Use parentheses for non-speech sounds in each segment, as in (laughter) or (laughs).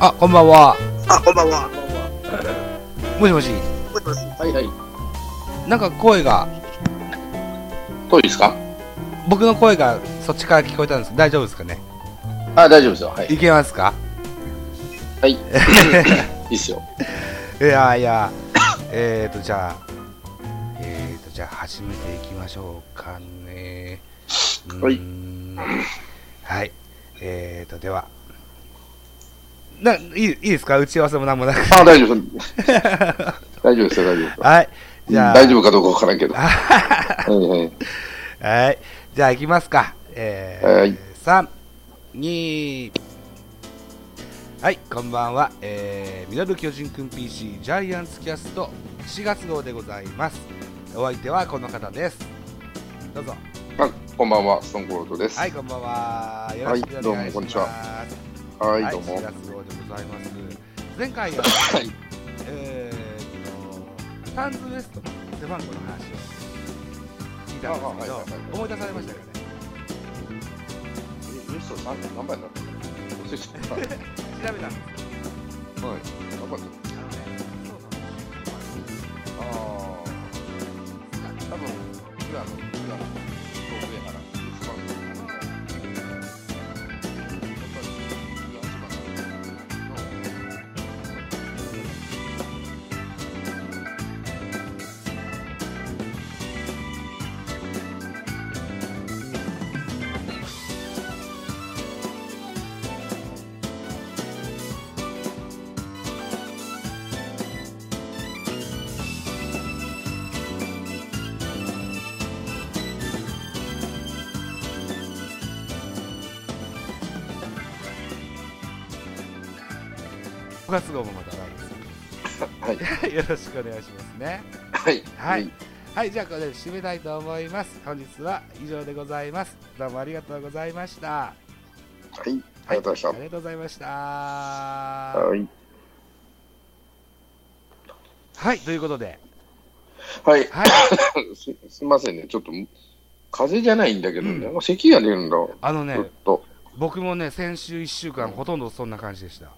あ、こんばんは。あ、こんばんは。もしもし。もしもし。はいはい。なんか声が、遠いですか？僕の声がそっちから聞こえたんです大丈夫ですかね？あ、大丈夫ですよ。はい。いけますか？はい。(laughs) いいっすよ。いやいや、えーと、じゃあ、えーと、じゃあ始めていきましょうかね。はいはい。えーと、では。な、いい、いいですか？打ち合わせもなんもなく。あ、大丈夫です。大丈夫ですよ、大丈夫。はい。じゃあ、大丈夫かどうかわからんけど。はいはい。はい。じゃあ行きますか。えー、はい3、2、はい、こんばんは。えー、ミドル巨人くん PC ジャイアンツキャスト4月号でございます。お相手はこの方です。どうぞ。あ、こんばんは、ストーンコールドです。はい、こんばんは。よろしくお願いします。はいどうもこんにちははい、どうも。4月号でございます。前回は、はい。えーと、タンズウエストの背番号の話を聞いたんですけど、思い出されましたよね。え、ユーストさん (laughs) 何番だったの。調べたんです何番だった5月号もまた来はい。月。(laughs) よろしくお願いしますね。はい。はい。はい、じゃあこれで締めたいと思います。本日は以上でございます。どうもありがとうございました。はい。ありがとうございましありがとうございました。た。ははい。い、ということで、はい。はい、(laughs) すすみませんね、ちょっと、風邪じゃないんだけどね、うん咳が出るんだ、あのね。僕もね、先週1週間、ほとんどそんな感じでした。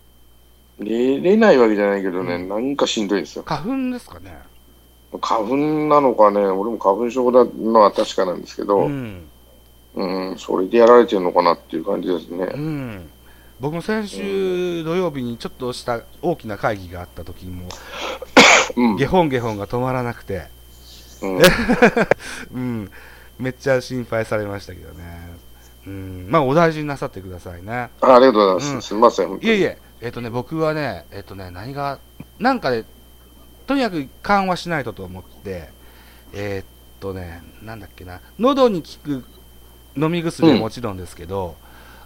寝れないわけじゃないけどね、うんなんかしんどいんですよ。花粉ですかね。花粉なのかね、俺も花粉症だのは確かなんですけうど、ん。うん、それでやられてるのかなっていう感じですねう。ん。僕も先週土曜日にちょっとした大きな会議があった時にも、うん。ゲホンゲホンが止まらなくて、うん、(laughs) うん、めっちゃ心配されましたけどね。うん、まあ、お大事になさってくださいね。あありがとうございます。うんすみません、いえいえ、えっ、とね、僕はね、えっ、とね、何が、なんかね、とにかく緩和しないとと思って、えっ、とね、なんだっけな、喉に効く飲み薬はもちろんですけど、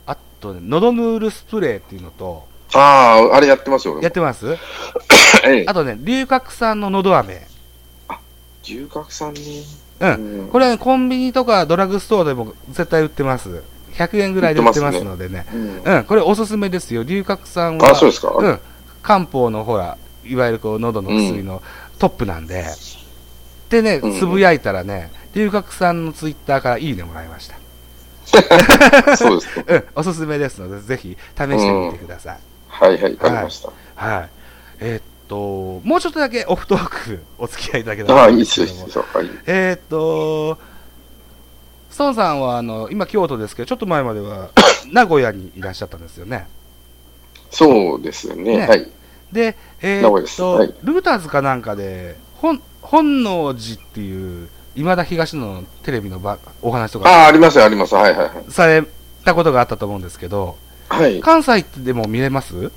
あとね、喉ヌールスプレーっていうのと、ああ、あれやってますよ。やってます？(coughs) ええあとね、龍角散の喉飴。牛角さんに。うんうんこれはね、コンビニとかドラッグストアでも絶対売ってます。100円ぐらいで売ってますのでね。うんうん、これおすすめですよ。龍角散は。あ、そうですか。うん。漢方のほら、いわゆるこう、喉の薬のトップなんで。でね、うんつぶやいたらね、龍角散のツイッターからいいねもらいました。(laughs) そうですか。(laughs) うん、おすすめですので、ぜひ試してみてください。はいはい、わかりました。はい。えーっと、もうちょっとだけオフトーク (laughs) お付き合いいただけたらあいいっすよ、いいっすよ。はい。えーっと、孫さんは、あの、今京都ですけど、ちょっと前までは (coughs) 名古屋にいらっしゃったんですよね。そうですよね。ねはい。で、えーっと、はいルーターズかなんかで、本、本能寺っていう、今田東野のテレビのばお話とかああ、ありますよ、あります。はいはいはい。されたことがあったと思うんですけど、はい。関西でも見れます？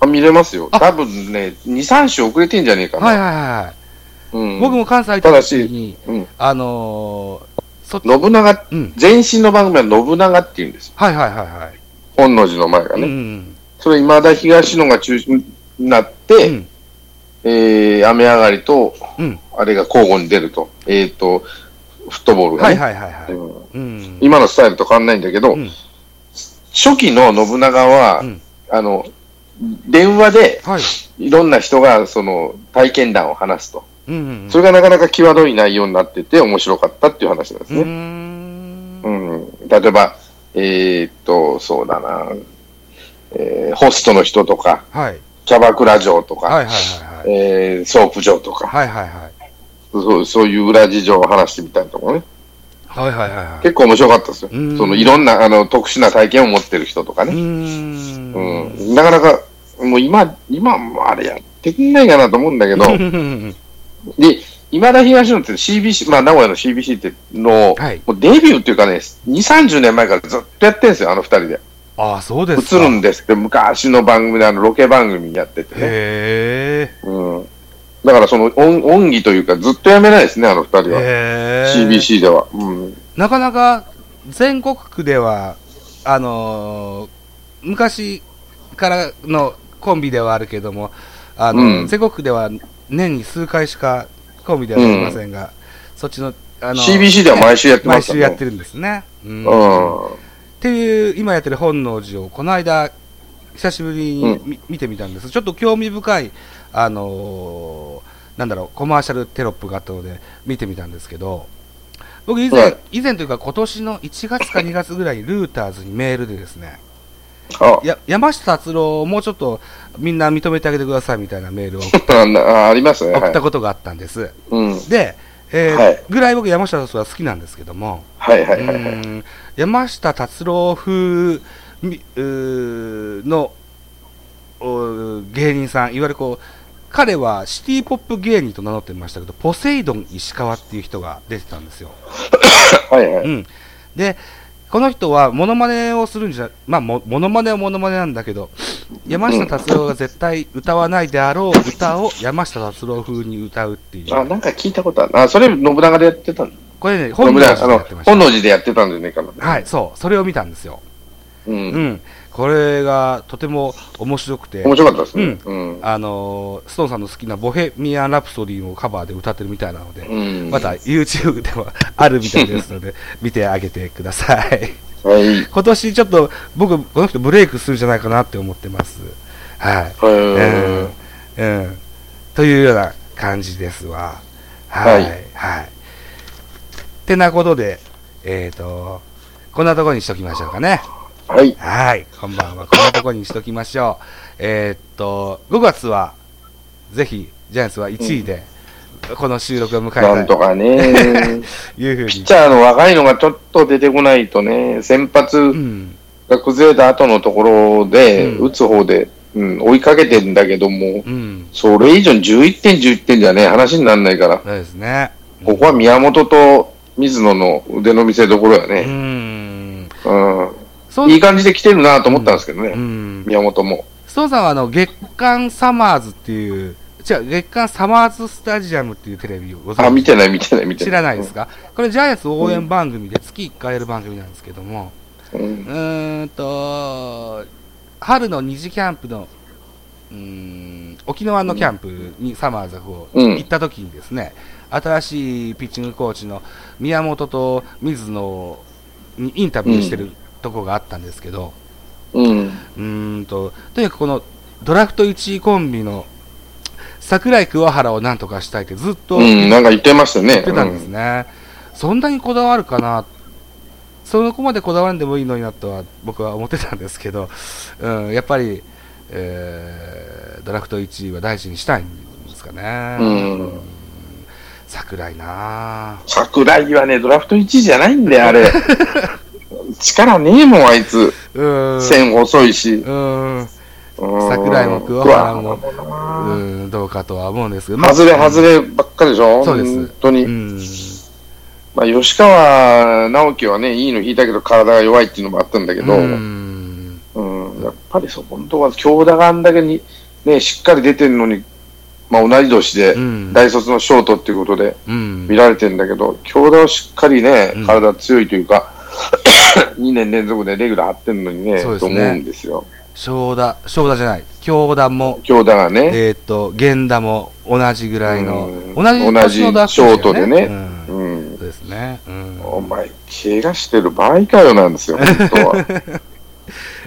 あ、見れますよ。あ多分ね、2、3週遅れてんじゃねえかな。はいはいはい。うん、僕も関西行った時に、うん、あのー、信長、うん。前身の番組は信長って言うんですよ。はいはいはいはい。本能寺の前がうね。ん。それ、今田東野が中心になって、うん。えー、雨上がりと、うん。あれが交互に出ると。えっ、と、フットボールがはいね。はいはいはい。うんうん。今のスタイルと変わんないんだけど、うん初期の信長は、うんあの、電話ではい。いろんな人がその体験談を話すと。うんうん。それがなかなか際どい内容になってて面白かったっていう話なんですね。んう。ん。例えば、えーっと、そうだな。えーホストの人とか、はい。キャバクラ嬢とか、はいはいはいはい。えーソープ嬢とか、はいはいはい。そうそういう裏事情を話してみたりとかね。はいはいはいはい。結構面白かったですよ。うんそのいろんなあの特殊な体験を持ってる人とかね。ん。うん。なかなか、もう今、今もあれやってくんないかなと思うんだけど、(laughs) で、今田東野って CBC、まあ名古屋の CBC っての、はいもうデビューっていうかね、2、30年前からずっとやってるんですよ、あの二人で。ああ、そうですか。映るんですけど、昔の番組であのロケ番組やっててね。へうん。だからその音音義というかずっとやめないですね、あの二人え。は。へえ。CBC では。うん。なかなか全国区では、あのー昔からのコンビではあるけども、あの、うん全国区では年に数回しかコンビではありませんが、そっちの、あの CBC では毎週やってま毎すからね。週やってるんですね。うんうん。っていう、今やってる本能寺を、この間、久しぶりにみ、見てみたんです。ちょっと興味深い、あのーなんだろう、コマーシャルテロップがあったので、見てみたんですけど、僕以前、はい以前というか今年の1月か2月ぐらいにルーターズにメールでですね、あ、や山下達郎をもうちょっとみんな認めてあげてくださいみたいなメールを送っ (laughs) あなありますね。送はい。ったことがあったんです。うん。で、えーはいぐらい僕山下達郎は好きなんですけども、はいはいはいはい。うん山下達郎風のお芸人さん、いわゆるこう、彼はシティポップ芸人と名乗ってましたけど、ポセイドン石川っていう人が出てたんですよ。(laughs) はいはい。うん。で、この人はモノマネをするんじゃ、まあ、もモノマネはモノマネなんだけど、山下達郎が絶対歌わないであろう歌を山下達郎風に歌うっていう。あ、なんか聞いたことある。あ、それ信長でやってたんだ。これね、本信長、あの能寺でやってま、した。本能寺でやってたんじゃねえかな。はい、そう、それを見たんですよ。う。うんん。これがとても面白くて、面白かったですね。うん。あのーストーンさんの好きなボヘミアン・ラプソディをカバーで歌ってるみたいなので、うん。また YouTube でもあるみたいですので、(laughs) 見てあげてください。はい。今年ちょっと僕、この人ブレイクするんじゃないかなって思ってます。はい。うん。うん。うん。というような感じですわ。はい。ははいい。ってなことで、えっ、と、こんなところにしときましょうかね。はい。はい。こんばんは。こんなところにしときましょう。えーっと、5月は、ぜひ、ジャイアンツは1位で、この収録を迎えたいとなんとかね。(laughs) いうふうにピッ。チャーの若いのがちょっと出てこないとね、先発うん。が崩れた後のところで、うん打つ方で、うん、追いかけてんだけども、うん。それ以上に11点、11点じゃね、話にならないから、そうですね。ここは宮本と水野の腕の見せ所やうね。ん。うん。そういい感じで来てるなと思ったんですけどうね、ん。宮本も。ストーンさんは、あの、月刊サマーズっていう、違う、月刊サマーズスタジアムっていうテレビをご存知あ、見てない、見てない、見てない。知らないですか、これジャイアンツ応援番組で月1回やる番組なんですけども、うん。うーんと、春の二次キャンプの、うーん、沖縄のキャンプにサマーズをうん。行った時にですね、新しいピッチングコーチの宮本と水野にインタビューしてるとこがあったんですけど、うん。んと、とにかくこのドラフト1位コンビの桜井桑原をなんとかしたいってずっとうん、なんか言ってましたね。言ってたんですね、そんなにこだわるかな、そこまでこだわらんでもいいのになとは僕は思ってたんですけど、うん、やっぱり、えードラフト1位は大事にしたいんですかね、うん桜井な桜井はね、ドラフト1位じゃないんだよ、あれ。(laughs) 力ねえもん、あいつ。うん、線細いし。うん、うん。桜井も桑原もうん、どうかとは思うんですけど、まあ外れ外ればっかりでしょ？そうです。本当に。うん、まあ、吉川直樹はね、いいの引いたけど体が弱いっていうのもあったんだけど、ううん。ん、やっぱりそこのところは強打があんだけに、ね、しっかり出てるのに、まあ、同い年で、うん。大卒のショートっていうことでうん。見られてるんだけど、強打をしっかりねうん、体強いというか、2年連続でレギュラー張ってるのにね、とそうですね思うんですよ。正田、正田じゃない、京田も、強打がね、えっ、と、源田も同じぐらいの、うん同じ年のダッシュ同じショートでねうんうん。そうですね。うん。お前、怪我してる場合かよなんですよ、本当は。(laughs)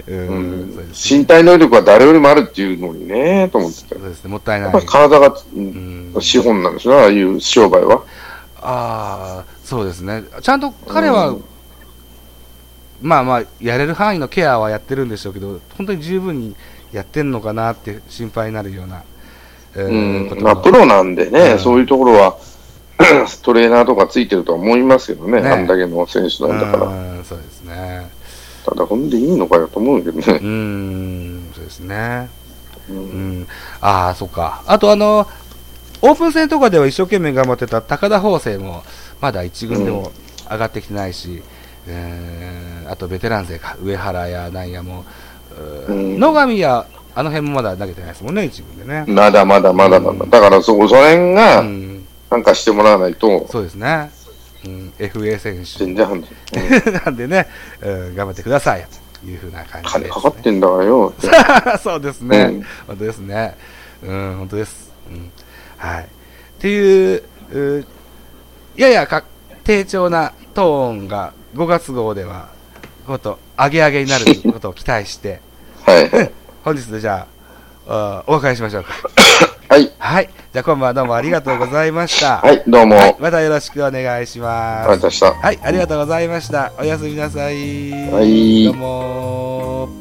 ううんん、そうです身体能力は誰よりもあるっていうのにね、と思ってて。そうですね、もったいない。やっぱり体が、ううんん、資本なんですよ、ああいう商売は。ああ、そうですね。ちゃんと彼は、うんまあまあ、やれる範囲のケアはやってるんでしょうけど、本当に十分にやってんのかなって心配になるような、えうんことまあ、プロなんでね、うんそういうところは (clears throat) トレーナーとかついてるとは思いますけどね、ねあんだけの選手なんだから。うんそうですね。ただ、ほんでいいのかよと思うけどうね。ん、そうですね。ううんん、ああ、そっか。あと、あの、オープン戦とかでは一生懸命頑張ってた高田法生も、まだ一軍でも上がってきてないし、えーあとベテラン勢か、上原やなんやも、ううん野上や、あの辺もまだ投げてないですもんね、一軍でね。まだまだまだなんだ。うんだから、そこ、その辺うが、ん、なんかしてもらわないと、そうですね。うん、FA 選手。全然判断、(laughs) なんでね、うん、頑張ってくださいというふうな感じです、ね。金かかってんだからよ。(laughs) そうですね、うん本当ですね。うん、本当です。うん、はい。っていう、うややか低調なトーンが5月号では、こと、上げ上げになることを期待して、はい。はい。本日でじゃあ、あお別れしましょうか。(laughs) はい。はい。じゃあ今晩はどうもありがとうございました。はい、どうも。はいまたよろしくお願いします。ありがとうございました。はい、ありがとうございました。おやすみなさい。はいどうもー